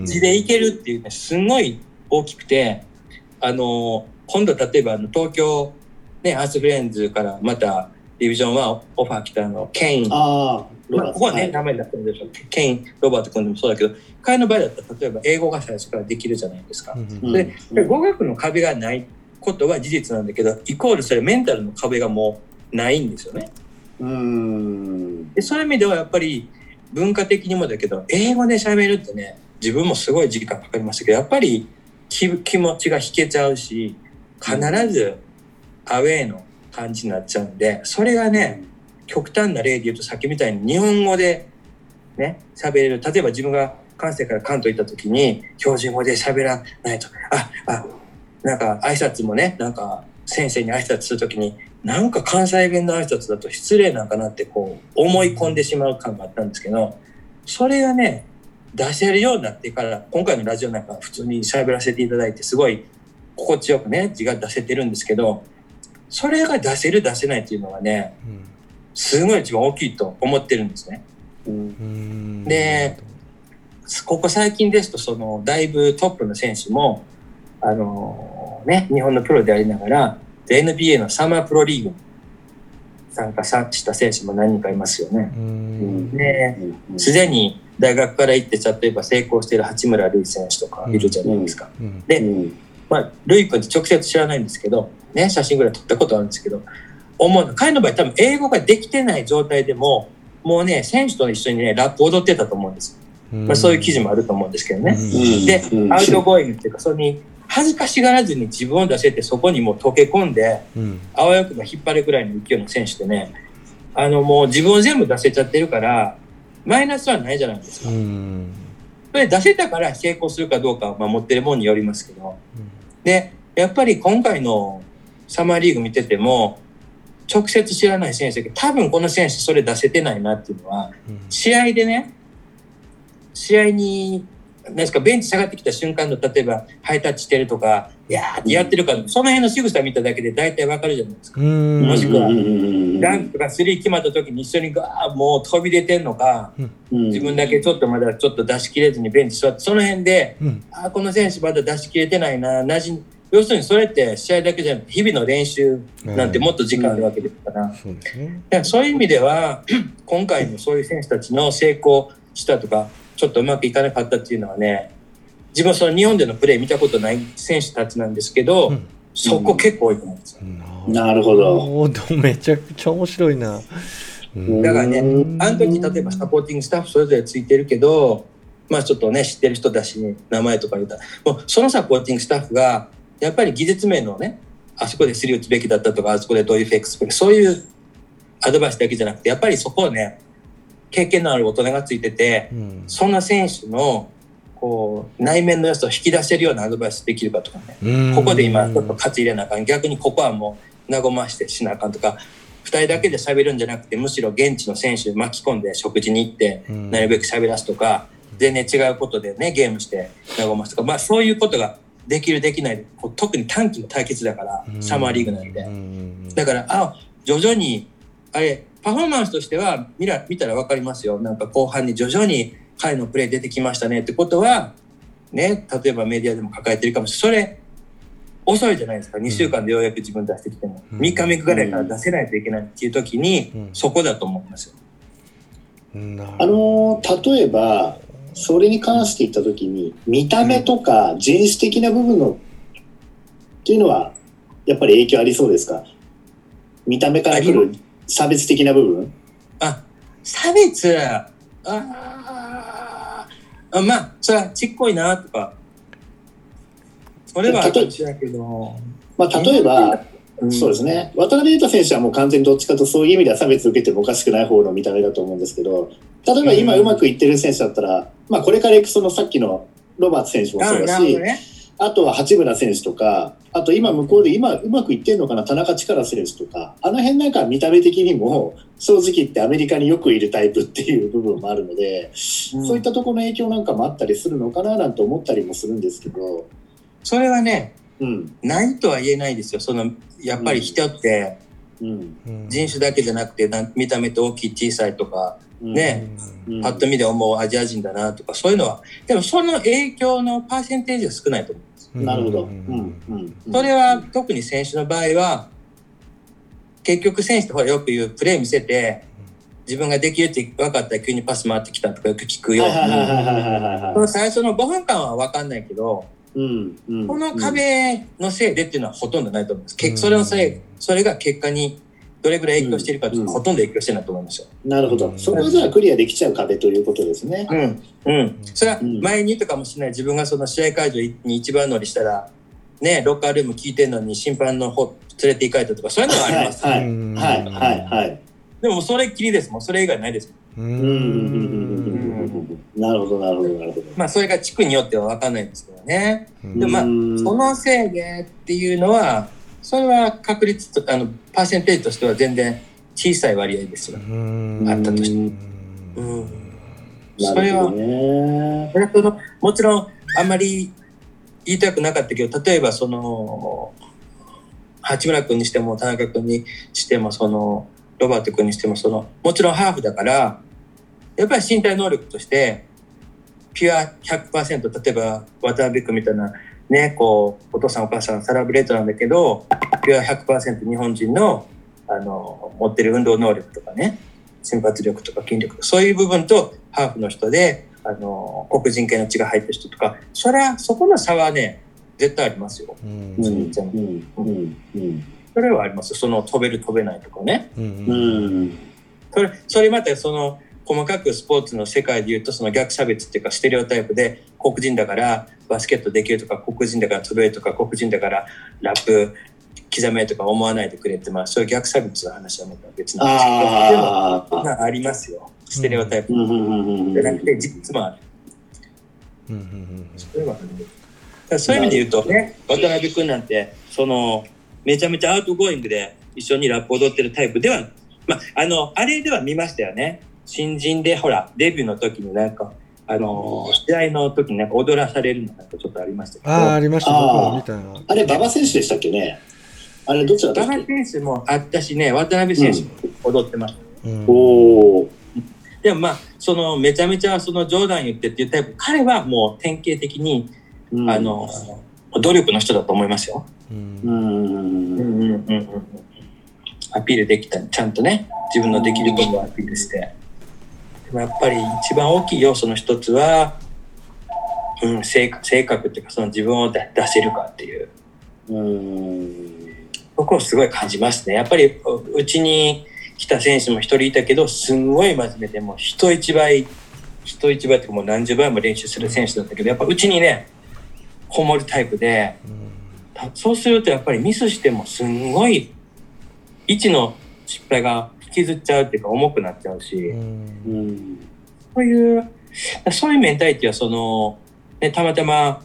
うん。地で行けるっていうね、すごい大きくて、あの、今度例えばあの東京、ね、アースフレンズからまたディビジョン1オファー来たあの、ケイン、ああ、まあ、ここはね、い名前だったんでしょう。ケイン、ロバート君でもそうだけど、彼の場合だったら、例えば英語が最初からできるじゃないですかう。んうんで、で語学の壁がないことは事実なんだけど、イコールそれメンタルの壁がもうないんですよね。うん。で、そういう意味ではやっぱり文化的にもだけど、英語で喋るってね、自分もすごい時間かかりましたけど、やっぱり気気持ちが引けちゃうし、必ずアウェーの感じになっちゃうんで、それがね、極端な例で言うとさっきみたいに日本語でね、喋れる。例えば自分が関西から関東行った時に標準語で喋らないと、あ、あ、なんか挨拶もね、なんか先生に挨拶する時に、なんか関西弁の挨拶だと失礼なんかなってこう思い込んでしまう感があったんですけど、それがね、出せるようになってから、今回のラジオなんか普通に喋らせていただいて、すごい心地よくね、字が出せてるんですけど、それが出せる出せないっていうのはね、すごい一番大きいと思ってるんですね。うんうんでここ最近ですと、その、だいぶトップの選手も、あのね、日本のプロでありながら、NBA のサマープロリーグに参加した選手も何人かいますよね。うんで、すでに大学から行って、例えば成功している八村塁選手とかいるじゃないですか。うん。でうん。まあ、ルイ君って直接知らないんですけど、ね、写真ぐらい撮ったことあるんですけど、思うの、彼の場合多分英語ができてない状態でも、もうね、選手と一緒にね、ラップ踊ってたと思うんです。まあ、そういう記事もあると思うんですけどね。うん。でう、ん。 outgoing っていうか、それに恥ずかしがらずに自分を出せて、そこにもう溶け込んで、うん。あわよくば引っ張るぐらいの勢いの選手でね、あのもう自分を全部出せちゃってるから、マイナスはないじゃないですか。うんそれ出せたから成功するかどうかはまあ持ってるもんによりますけど。で、やっぱり今回のサマーリーグ見てても、直接知らない選手だけど、多分この選手それ出せてないなっていうのは、試合でね、試合に、なんですか、ベンチ下がってきた瞬間の、例えば、ハイタッチしてるとか、いやーってやってるか、その辺の仕草見ただけで大体わかるじゃないですか。うん。もしくはうん。うんうんダンクがスリー決まった時に一緒にガーもう飛び出てんのか、うん。自分だけちょっとまだちょっと出し切れずにベンチ座って、その辺で、うん。あーこの選手まだ出し切れてないな、なじん要するにそれって試合だけじゃなくて、日々の練習なんてもっと時間あるわけですから、そうですね。だからそういう意味では、*clears throat* 今回のそういう選手たちの成功したとか、ちょっとうまくいかなかったっていうのはね、自分はその日本でのプレー見たことない選手たちなんですけど、うんそこ結構多いと思うんですよ。なるほど。めちゃくちゃ面白いな。うんだからねうんあの時例えばサポーティングスタッフそれぞれついてるけど、まあちょっとね、知ってる人だし、名前とか言ったら、もうそのサポーティングスタッフが、やっぱり技術面のね、あそこでスリー打つべきだったとか、あそこでどういうフェイクすべき、そういうアドバイスだけじゃなくて、やっぱりそこをね、経験のある大人がついてて、うん。そんな選手の、こう、内面の良さを引き出せるようなアドバイスできるかとかね。うん。ここで今ちょっと勝つ入れなあかん。逆にここはもう和ましてしなあかんとか、二人だけで喋るんじゃなくて、むしろ現地の選手巻き込んで食事に行って、うん。なるべく喋らすとか、全然違うことでね、ゲームして和ますとか、まあそういうことができるできないで、こう特に短期の対決だから、サマーリーグなんで。う。ん。だから、あ、徐々に、あれ、パフォーマンスとしては見ら見たらわかりますよ。なんか後半に徐々に彼のプレー出てきましたねってことは、ね、例えばメディアでも抱えてるかもしれない。それ、遅いじゃないですか。2週間でようやく自分出してきても。うん3日目ぐらいから出せないといけないっていう時にうん、そこだと思いますよ。あのー例えば、それに関して言ったときに、見た目とか人種的な部分の、っていうのは、やっぱり影響ありそうですか？見た目から来る差別的な部分？あ、差別、あー。あ、まあ、それはちっこいなとか、それはあるかもしれないけど、まあ、例えば、ん。そうですね。渡辺裕太選手はもう完全にどっちかとそういう意味では差別を受けてもおかしくない方の見た目だと思うんですけど、例えば今うまくいってる選手だったら、まあこれから行くそのさっきのロバーツ選手もそうだしね。あとは八村選手とか、あと今向こうで今うまくいってるのかな田中力選手とか、あの辺なんか見た目的にも正直言ってアメリカによくいるタイプっていう部分もあるので、そういったところの影響なんかもあったりするのかななんて思ったりもするんですけど、それはね、うん、ないとは言えないですよ。その、やっぱり人ってうん、うん。人種だけじゃなくて、な見た目って大きい小さいとか、うんね。うん。パッと見で思うアジア人だなとか、そういうのは、でもその影響のパーセンテージは少ないと思うんです。うん。なるほど。ううん。ん、うん、うん。それは特に選手の場合は、結局選手ってほらよく言うプレー見せて、自分ができるって分かったら急にパス回ってきたとかよく聞くように。最初の5分間は分かんないけど、うん。うん。この壁のせいでっていうのはほとんどないと思います。結それのせい、それが結果にどれぐらい影響しているかっていうのはうん。ほとんど影響してないと思いますよ。なるほど。そこはじゃあクリアできちゃう壁ということですね。うん。うん。それは前に言ったかもしれない。自分がその試合会場に一番乗りしたら、ね、ロッカールーム聞いてんのに審判の方連れて行かれたとか、そういうのはありはい。ます。はい。はい。はい。はい。でもそれっきりですもん。それ以外ないですもん。ううん。うん。うん。うん。うん。うん。なるほどなるほどなるほど。まあそれが地区によっては分かん。ないん。ですけどね。でもまあうん。そのせいでっていうのは、それは確率と、あの、パーセンテージとしては全然小さい割合ですよ。うんあったとしてうんうん。なそれはね。そのもちろんあんまり言いたくなかったけど例えばその八村君にしても田中君にしてもそのロバート君にしてもそのもちろんハーフだからやっぱり身体能力としてピュア100%例えば渡辺君みたいなねこうお父さんお母さんサラブレートなんだけどピュア100%日本人のあの持ってる運動能力とかね瞬発力とか筋力そういう部分とハーフの人であの黒人系の血が入ってる人とかそれはそこの差はね絶対ありますよ。うん。うん。うん。うん。うん。それはあります。その飛べる飛べないとかね。うん。ううんん。それそれまたその細かくスポーツの世界で言うとその逆差別っていうかステレオタイプで黒人だからバスケットできるとか黒人だから飛べるとか黒人だからラップ刻めとか思わないでくれってまあそういう逆差別の話はまた別なんですけど。でもああまあありますよ。ステレオタイプじゃなくて実もある。うんうんそそういう意味で言うとね渡辺君なんてそのめちゃめちゃ outgoing で一緒にラップ踊ってるタイプではまああのあれでは見ましたよね新人でほらデビューの時になんかあの試合の時になんか踊らされるのなんかちょっとありましたけど。ああありました。僕たなあれ馬場選手でしたっけね？あれどっちだった馬場選手もあったしね渡辺選手も踊ってました、うん。おおでもまあそのめちゃめちゃその冗談言ってっていうタイプ彼はもう典型的に、うん。あの努力の人だと思いますよ。うん。うんうんうんうんうん。アピールできたちゃんとね自分のできることをアピールしてやっぱり一番大きい要素の一つは、うん、性格性格っていうかその自分を出出せるかっていう。うん。そこをすごい感じますね。やっぱりううちに来た選手も一人いたけどすんごい真面目でもう人一倍人一倍ってもう何十倍も練習する選手だったけどやっぱうちにねこもるタイプでたそうするとやっぱりミスしてもすんごい位置の失敗が引きずっちゃうっていうか重くなっちゃうし、うんそういうそういうメンタリティはその、ね、たまたま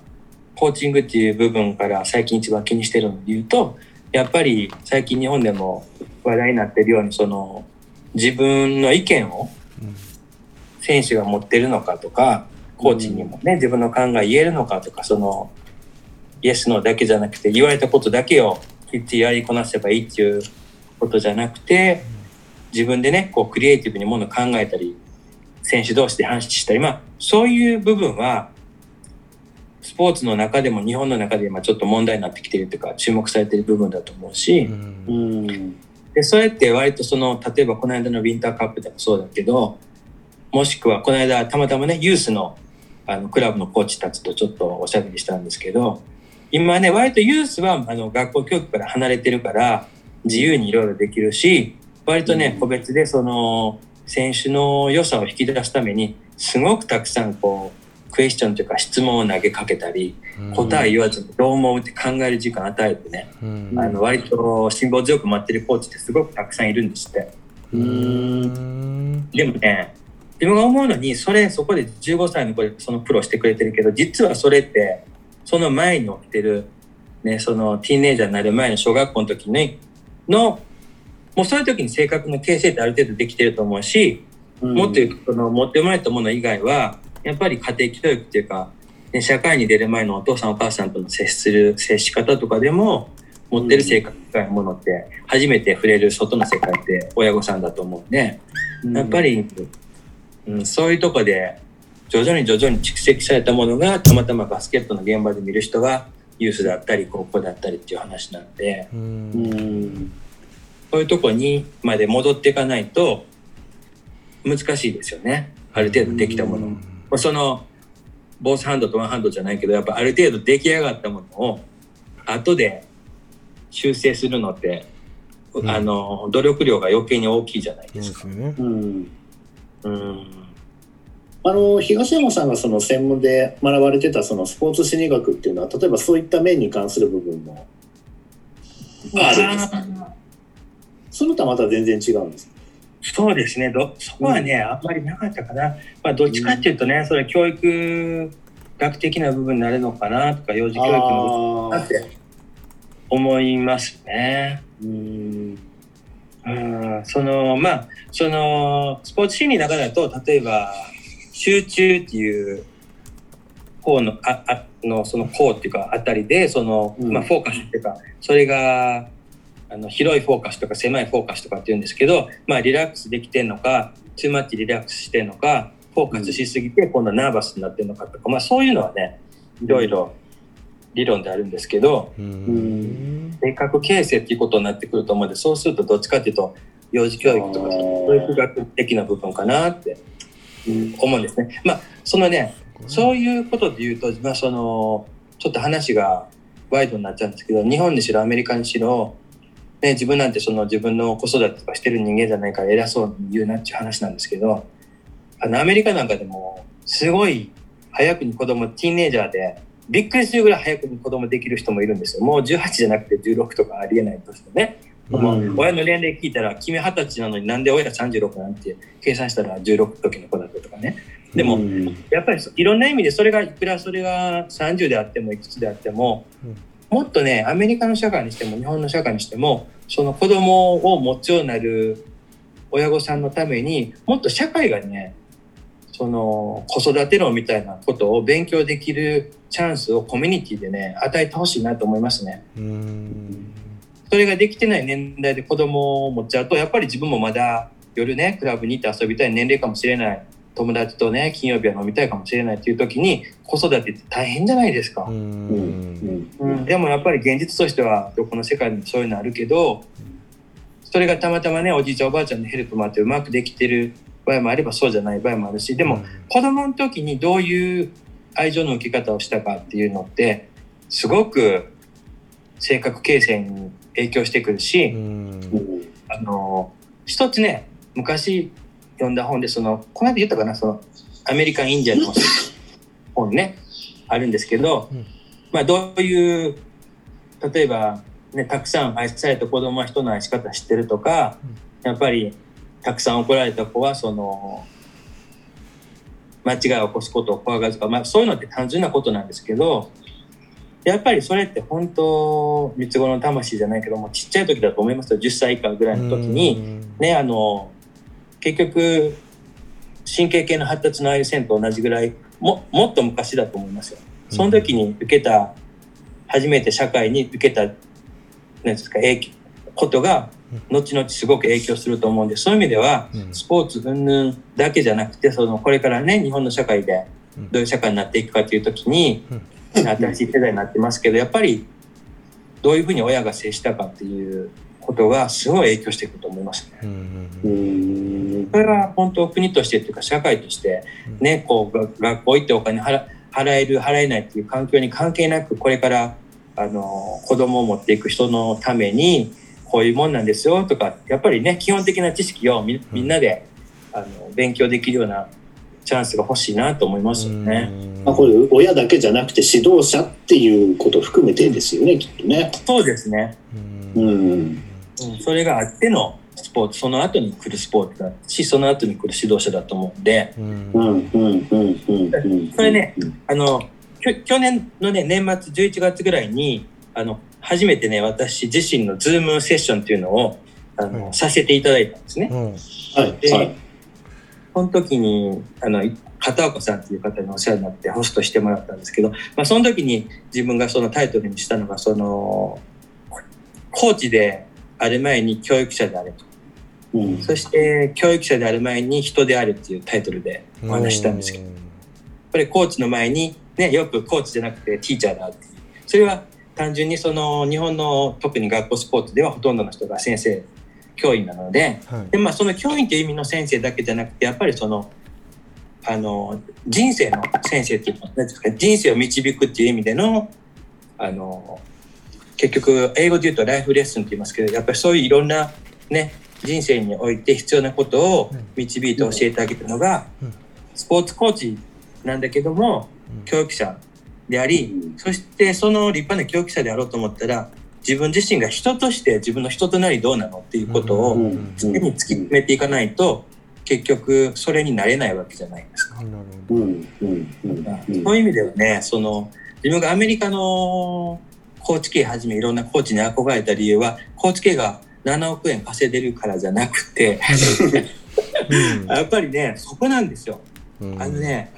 コーチングっていう部分から最近一番気にしてるので言うとやっぱり最近日本でも話題になってるようにその自分の意見を選手が持ってるのかとかコーチにもね、自分の考え言えるのかとかそのイエスノーだけじゃなくて言われたことだけをきっちりやりこなせばいいっていうことじゃなくて自分でねこうクリエイティブにものを考えたり選手同士で話したりまあそういう部分はスポーツの中でも日本の中で今ちょっと問題になってきているというか注目されている部分だと思うし、うん。うんでそうやって割とその例えばこの間のウィンターカップでもそうだけどもしくはこの間たまたまねユースのあのクラブのコーチたちとちょっとおしゃべりしたんですけど今ね割とユースはあの学校教育から離れてるから自由にいろいろできるし割とねうん。個別でその選手の良さを引き出すためにすごくたくさんこうクエスチョンというか質問を投げかけたり答え言わずにどう思うって考える時間与えてねうん。あの割と辛抱強く待ってるコーチってすごくたくさんいるんですって。ううん。んでもね、自分が思うのに、それ、そこで15歳の子でそのプロしてくれてるけど、実はそれって、その前に起きてる、ね、そのティーンエイジャーになる前の小学校の時に、の、もうそういう時に性格の形成ってある程度できてると思うし、もっと言うと、その持って生まれたもの以外は、やっぱり家庭教育っていうか、ね、社会に出る前のお父さんお母さんとの接する接し方とかでも、持ってる性格以外のものって、初めて触れる外の世界って親御さんだと思うんで、やっぱり、うん、そういうとこで徐々に徐々に蓄積されたものがたまたまバスケットの現場で見る人がユースだったり高校だったりっていう話なんで。ううんんそういうとこにまで戻っていかないと難しいですよね。ある程度できたもの。まあそのボースハンドとワンハンドじゃないけどやっぱある程度出来上がったものを後で修正するのって、うん。あの努力量が余計に大きいじゃないそうでか。ですね。うん。うん。あの東山さんがその専門で学ばれてたそのスポーツ心理学っていうのは例えばそういった面に関する部分も。あるんです。かその他また全然違うんですかそうですね。どそこはね、あんまりなかったかな、まあ、どっちかっていうとね、それは教育学的な部分になるのかなとか幼児教育の部分ああだって思いますね。うんうん。そのまあそのスポーツ心理の中だと例えば集中っていう方のああのその方っていうかあたりでその、うん。まあ、フォーカスっていうかそれがあの広いフォーカスとか狭いフォーカスとかっていうんですけど、まあ、リラックスできてんのかツーマッチリラックスしてんのかフォーカスしすぎて今度はナーバスになってんのかとか、まあ、そういうのはねいろいろ理論であるんですけど、うん。性格形成っていうことになってくると思うので、そうするとどっちかっていうと、幼児教育とか、教育学的な部分かなって思うんですね。まあ、そのね、そういうことで言うと、まあ、その、ちょっと話がワイドになっちゃうんですけど、日本にしろアメリカにしろ、ね、自分なんてその自分の子育てとかしてる人間じゃないから偉そうに言うなっていう話なんですけど、あのアメリカなんかでもすごい早くに子供、ティーンネイジャーでびっくりするぐらい早くに子供できる人もいるんですよ。もう18じゃなくて16とかありえないとしてね。もう親の年齢聞いたら、君二十歳なのになんで親36なんて計算したら16の時の子だったとかね。でも、やっぱりいろんな意味でそれがいくらそれが30であってもいくつであっても、もっとねアメリカの社会にしても日本の社会にしてもその子供を持つようになる親御さんのためにもっと社会がねその子育て論みたいなことを勉強できるチャンスをコミュニティでね与えてほしいなと思いますね。それができてない年代で子供を持っちゃうとやっぱり自分もまだ夜ねクラブに行って遊びたい年齢かもしれない友達とね金曜日は飲みたいかもしれないっていう時に子育てって大変じゃないですか。うん。うん、でもやっぱり現実としてはどこの世界にもそういうのあるけどそれがたまたまねおじいちゃんおばあちゃんのヘルプもあってうまくできてる場合もあればそうじゃない場合もあるしでも子供の時にどういう愛情の受け方をしたかっていうのってすごく性格形成に影響してくるし、あの一つね昔読んだ本でそのこの間言ったかなそのアメリカン・インディアンの本ねあるんですけど、まあ、どういう例えば、ね、たくさん愛された子供は人の愛し方知ってるとか、やっぱりたくさん怒られた子はその間違いを起こすことを怖がるとか、まあ、そういうのって単純なことなんですけどやっぱりそれって本当三つ子の魂じゃないけどもちっちゃい時だと思いますよ。10歳以下ぐらいの時にねあの結局神経系の発達のああいう線と同じぐらいももっと昔だと思いますよ。その時に受けた、初めて社会に受けた、なんですか、影響、ことが、後々すごく影響すると思うんで、そういう意味では、スポーツ云々だけじゃなくて、その、これからね、日本の社会で、どういう社会になっていくかという時に、新しい世代になってますけど、やっぱり、どういうふうに親が接したかっていうことが、すごい影響していくと思いますね。それは本当国としてっていうか社会としてね、こう学校行ってお金払払える払えないっていう環境に関係なくこれからあの子供を持っていく人のためにこういうもんなんですよとかやっぱりね基本的な知識をみみんなであの勉強できるようなチャンスが欲しいなと思いますよね。まあ、これ親だけじゃなくて指導者っていうことを含めてですよねきっとね。そうですね。うん、うん、それがあってのスポーツその後に来るスポーツだしその後に来る指導者だと思うんで、それねあの去年のね年末11月ぐらいにあの初めてね私自身のズームセッションっていうのをあの、うん、させていただいたんですね。うん、はい、で、はい、その時にあの片岡さんっていう方にお世話になってホストしてもらったんですけど、まあ、その時に自分がそのタイトルにしたのがそのコーチである前に教育者であれと。うん、そして教育者である前に人であるっていうタイトルでお話したんですけど、これコーチの前に、ね、よくコーチじゃなくてティーチャーだっていう。それは単純にその日本の特に学校スポーツではほとんどの人が先生、教員なので、はい、でまあ、その教員という意味の先生だけじゃなくて、やっぱりその、あの、人生の先生っていうのですか、人生を導くっていう意味での、あの、結局、英語で言うとライフレッスンって言いますけど、やっぱりそういういろんなね、人生において必要なことを導いて教えてあげるのが、スポーツコーチなんだけども、教育者であり、そしてその立派な教育者であろうと思ったら、自分自身が人として自分の人となりどうなのっていうことを常に突き詰めていかないと、結局それになれないわけじゃないですか。そういう意味ではね、その自分がアメリカのコーチ系はじめいろんなコーチに憧れた理由は、コーチ系が7億円稼いでるからじゃなくてやっぱりねそこなんですよ。あのね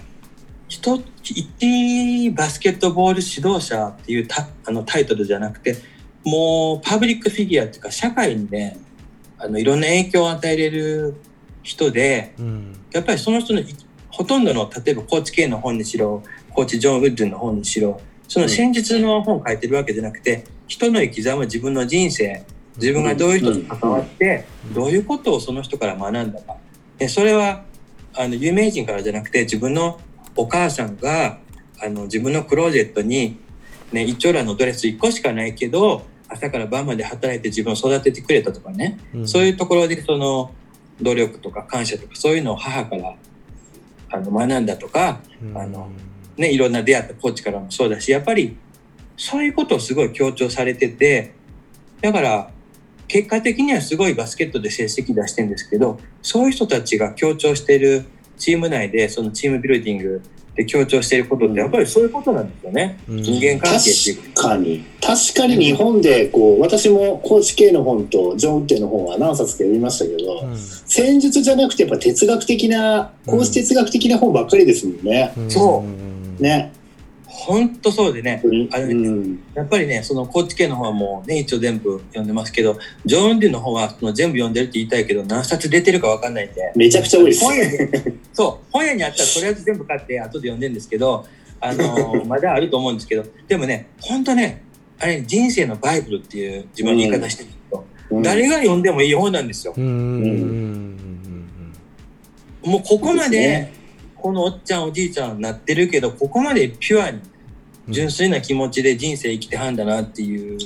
人一バスケットボール指導者っていうタあのタイトルじゃなくてもうパブリックフィギュアっていうか社会にねあのいろんな影響を与えれる人で、うん、やっぱりその人のほとんどの例えばコーチ系の本にしろコーチジョン・ウッドの本にしろその戦術の本を書いてるわけじゃなくて、人の生き様、自分の人生、自分がどういう人と関わって、どういうことをその人から学んだか。でそれは、あの、有名人からじゃなくて、自分のお母さんが、あの、自分のクローゼットに、ね、一丁羅のドレス1個しかないけど、朝から晩まで働いて自分を育ててくれたとかね、そういうところでその努力とか感謝とかそういうのを母からあの学んだとか、あのね、いろんな出会ったコーチからもそうだしやっぱりそういうことをすごい強調されててだから結果的にはすごいバスケットで成績出してるんですけどそういう人たちが強調しているチーム内でそのチームビルディングで強調していることってやっぱりそういうことなんですよね、うん。人間関係っていう。確かに。確かに日本でこう私もコーチ系の本とジョン・ウッテンの本は何冊か読みましたけど、戦術じゃなくてやっぱ哲学的なコーチ哲学的な本ばっかりですもんね。そうね。本当そうでねあのうん。やっぱりね、そのコーチ系の方はもうね、一応全部読んでますけど、ジョーン・デュの方はその全部読んでるって言いたいけど、何冊出てるかわかんないんで、めちゃくちゃ多いです。本屋に、そう、本屋にあったらとりあえず全部買って後で読んでるんですけど、あの *laughs* まだあると思うんですけど、でもね、本当ね、あれ、人生のバイブルっていう自分の言い方してるけど、うん。誰が読んでもいい本なんですよ。もうここまで、ねこのおっちゃんおじいちゃんになってるけど、ここまでピュアに、純粋な気持ちで人生生きてはんだなっていう、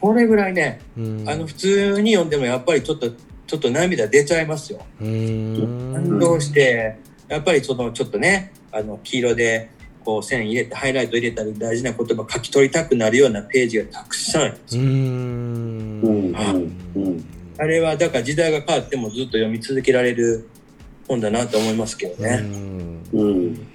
これぐらいね、あの普通に読んでもやっぱりちょっとちょっと涙出ちゃいますよ。感動してやっぱりそのちょっとねあの黄色でこう線入れてハイライト入れたり大事な言葉書き取りたくなるようなページがたくさんあるん。ですん。あれはだから時代が変わってもずっと読み続けられる本だなと思いますけどね。うん。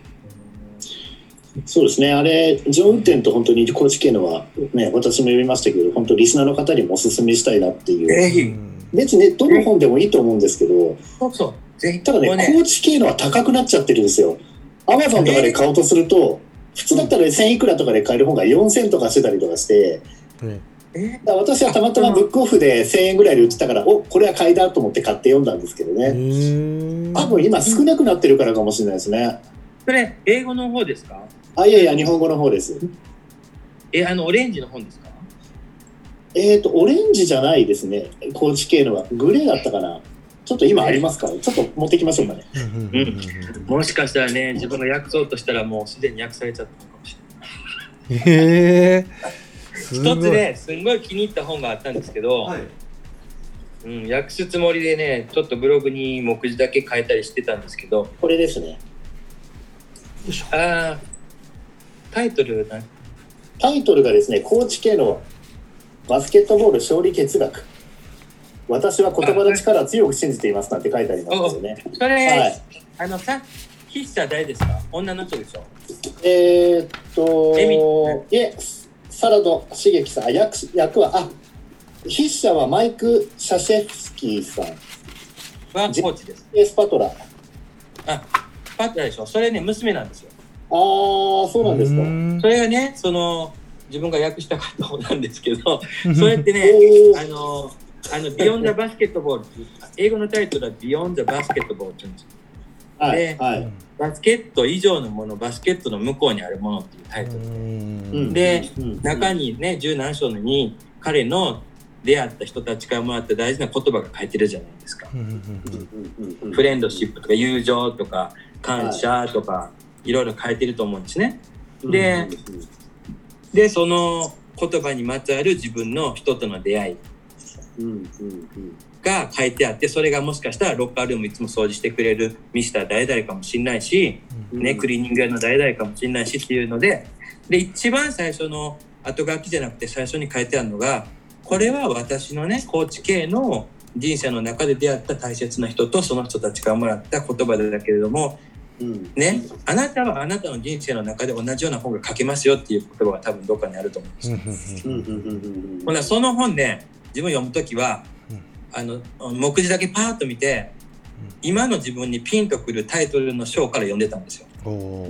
そうですね、あれ、ジョン・ウッテンと本当に高知系のは、ね、私も読みましたけど、本当、リスナーの方にもお勧めしたいなっていう、ぜひ、別にね、どの本でもいいと思うんですけど、そうそう、ぜひ。ただね、もう高知系のは高くなっちゃってるんですよ。アマゾンとかで買おうとすると、普通だったら1000いくらとかで買える本が4000とかしてたりとかして、えだから私はたまたまブックオフで1000円ぐらいで売ってたから、おこれは買いだと思って買って読んだんですけどね。多分今少なくなってるからかもしれないですね。それ英語の方ですか？あ、いやいや、日本語の方です。えあのオレンジの本ですか？えっ、と、オレンジじゃないですね。高知系のは。グレーだったかな。ちょっと今ありますから、ちょっと持ってきましょうかね。もしかしたらね自分が訳そうとしたらもうすでに訳されちゃったのかもしれない。へえ一つねすんごい気に入った本があったんですけど、うん、訳すつもりでねちょっとブログに目次だけ変えたりしてたんですけどこれですね。あータイトルなタイトルがですね、高知系のバスケットボール勝利哲学。私は言葉の力を強く信じていますなんて書いてありますよね。それ、はい。あのさ筆者誰ですか？女の人でしょ？えーっと、エミいえ、サラド茂樹さん、あ役役は、あ筆者はマイク・シャシェフスキーさん、はコーチですエースパトラ。あパッタでしょそれね娘なんですよあー、そうなんですか。それがねその自分が訳したかった本なんですけどそれってね *laughs* あのあの、ビヨンザバスケットボール英語のタイトルはビヨンザバスケットボールって言うんですよ。はい、ではい。バスケット以上のもの、バスケットの向こうにあるものっていうタイトル。うん。で、うん。中にね、十何章のに彼の出会った人たちからもらった大事な言葉が書いてるじゃないですか。フレンドシップとか友情とか感謝とか、い。ろいろ書いてると思うんですね。でで、その言葉にまつわる自分の人との出会いが書いてあって、それがもしかしたらロッカールームいつも掃除してくれるミスター誰々かもしれないし、うん。ね、クリーニング屋の誰々かもしれないしっていうので、で、一番最初の後書きじゃなくて最初に書いてあるのが、これは私のね、コーチ系の人生の中で出会った大切な人とその人たちからもらった言葉だけれども、うん。ね、あなたはあなたの人生の中で同じような本が書けますよっていう言葉が多分どっかにあると思うんですよ。ほなその本ね自分読むときは、うん。あの目次だけパーッと見て、今の自分にピンとくるタイトルの章から読んでたんですよ。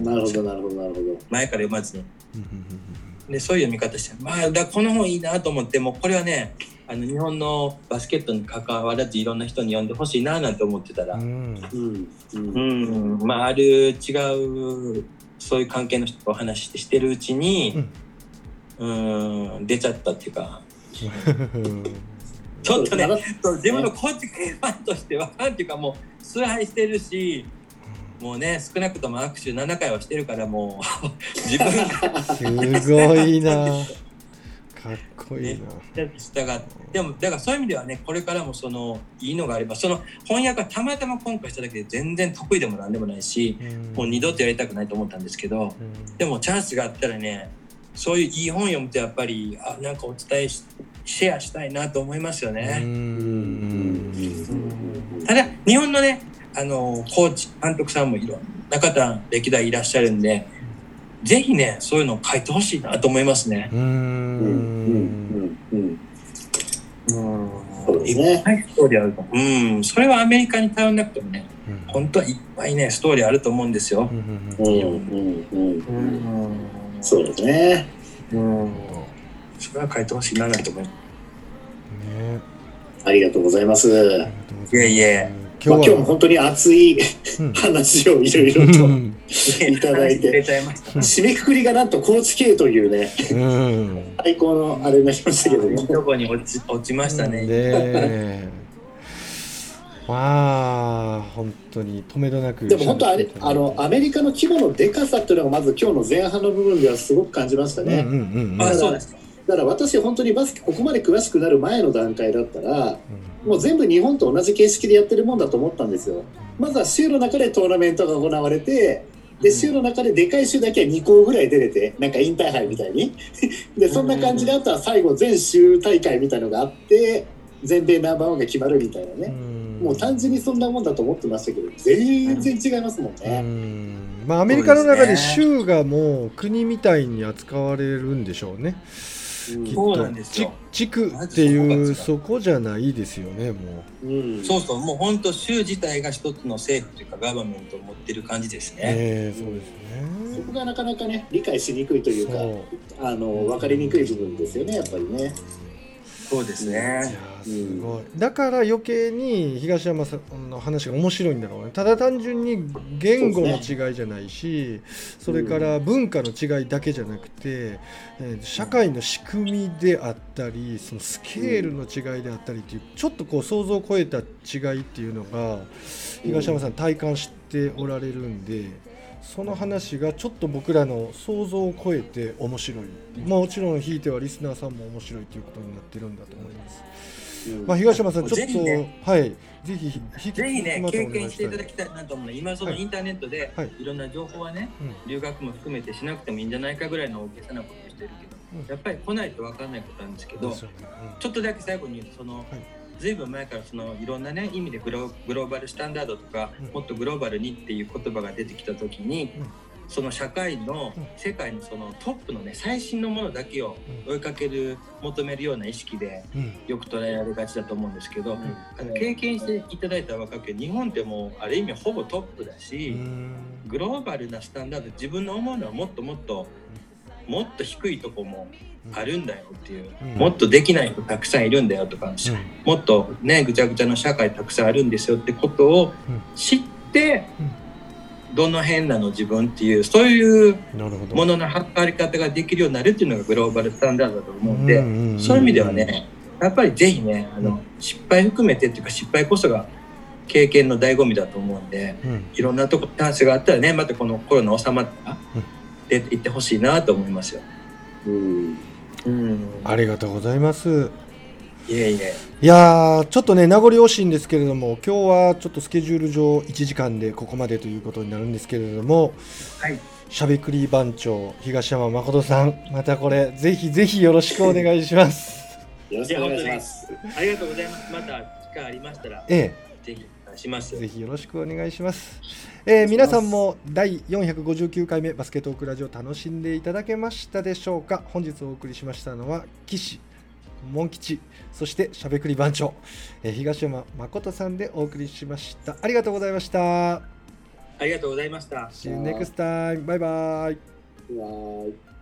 なるほどなるほどなるほど。前から読まずに。でそういう読み方してまあだこの本いいなと思ってもうこれはねあの日本のバスケットに関わらずいろんな人に読んでほしいななんて思ってたら、うん。ううん。んまあある違うそういう関係の人とお話ししてしてるうちに、うん。うん出ちゃったっていうかちょっとね自分のコーチ系ファンとしてはファンっていうかもう崇拝してるしもうね少なくとも握手7回はしてるからもう *laughs* 自分が。すごいな。かっこいいな、ね、従でもだからそういう意味ではねこれからもそのいいのがあればその翻訳はたまたま今回しただけで全然得意でもなんでもないし、もう二度とやりたくないと思ったんですけど、でもチャンスがあったらねそういういい本読むとやっぱりあなんかお伝えしシェアしたいなと思いますよね。ただ日本のねあのコーチ監督さんもいろんな方歴代いらっしゃるんでぜひねそういうのを書いてほしいなと思いますね。うん。うん。うん。そうですね。いっぱいストーリーあると思う。うん、それはアメリカに頼んなくてもね、うん、本当はいっぱいね、ストーリーあると思うんですよ。うん。うん。うん。うん。そうですね。うん。それは書いてほしいなと思います。ね。ありがとうございます。いえいえ。今日,、今日も本当に熱い話をいろいろといただいて、締めくくりがなんと高知系というね、最高のあれになりましたけども。どこに落ち落ちましたね。まあ本当に止めどなくでも本当あれあのアメリカの規模のでかさっていうのがまず今日の前半の部分ではすごく感じましたね。あそうです。だから私本当にバスケここまで詳しくなる前の段階だったら、うん、もう全部日本と同じ形式でやってるもんだと思ったんですよ。まずは週の中でトーナメントが行われてで週の中ででかい週だけは2校ぐらい出れてなんかインターハイみたいに。*laughs* でそんな感じであとは最後全州大会みたいのがあって全米ナンバーワンが決まるみたいなね、もう単純にそんなもんだと思ってましたけど全然違いますもんね。まあ、アメリカの中で州がもう国みたいに扱われるんでしょうね。そうなんですよ。地区っていうそこじゃないですよねもう、うん、そうそうもう本当州自体が一つの政府というかガバメントを持ってる感じですね、えー、そうですね。そこがなかなかね理解しにくいというかあの分かりにくい部分ですよねやっぱりねそうですね。すごい。だから余計に東山さんの話が面白いんだろうね。ただ単純に言語の違いじゃないし、それから文化の違いだけじゃなくて、社会の仕組みであったり、そのスケールの違いであったりっていう、ちょっとこう想像を超えた違いっていうのが東山さん体感しておられるんで。その話がちょっと僕らの想像を超えて面白い、まあ、もちろんひいてはリスナーさんも面白いということになってるんだと思います。まあ、東山さん、ちょっと、ね、はい、ぜひ、ぜひね、経験していただきたいなと思うので、今、そのインターネットで、はい、いろんな情報はね、うん、留学も含めてしなくてもいいんじゃないかぐらいの大げさなことをしてるけど、うん、やっぱり来ないと分かんないことなんですけど、ね。うん、ちょっとだけ最後にその、はいずいぶん前からそのいろんなね意味でグローバルスタンダードとか、もっとグローバルにっていう言葉が出てきた時に、その社会の世界のそのトップのね最新のものだけを追いかける求めるような意識でよく捉えられがちだと思うんですけど、あの経験していただいたら分かるけど日本ってもうある意味ほぼトップだしグローバルなスタンダード自分の思うのはもっともっともっと低いとこもあるんだよっていう、うん、もっとできない人たくさんいるんだよとか、うん、もっとねぐちゃぐちゃの社会たくさんあるんですよってことを知って、どの辺なの自分っていうそういうものの測り方ができるようになるっていうのがグローバルスタンダードだと思うん。で、そういう意味ではねやっぱりぜひねあの、失敗含めてっていうか失敗こそが経験の醍醐味だと思うんで、いろんなとこチャンスがあったらねまたこのコロナ収まったら出ていってほしいなと思いますよ。うんうん、ありがとうございます。いえいえ。いやちょっとね、名残惜しいんですけれども、今日はちょっとスケジュール上、1時間でここまでということになるんですけれども、はい、しゃべくり番長、東山誠さん、またこれ、ぜひぜひよろしくお願いします。よろしくお願いします。ありがとうございます。また機会ありましたら、ええ、ぜひします。ぜひよろしくお願いします。えー、皆さんも第459回目バスケットークラジオ楽しんでいただけましたでしょうか？本日お送りしましたのは岸モン吉そしてしゃべくり番長、えー、東山誠さんでお送りしました。ありがとうございました。ありがとうございました。See you next time. バイバイ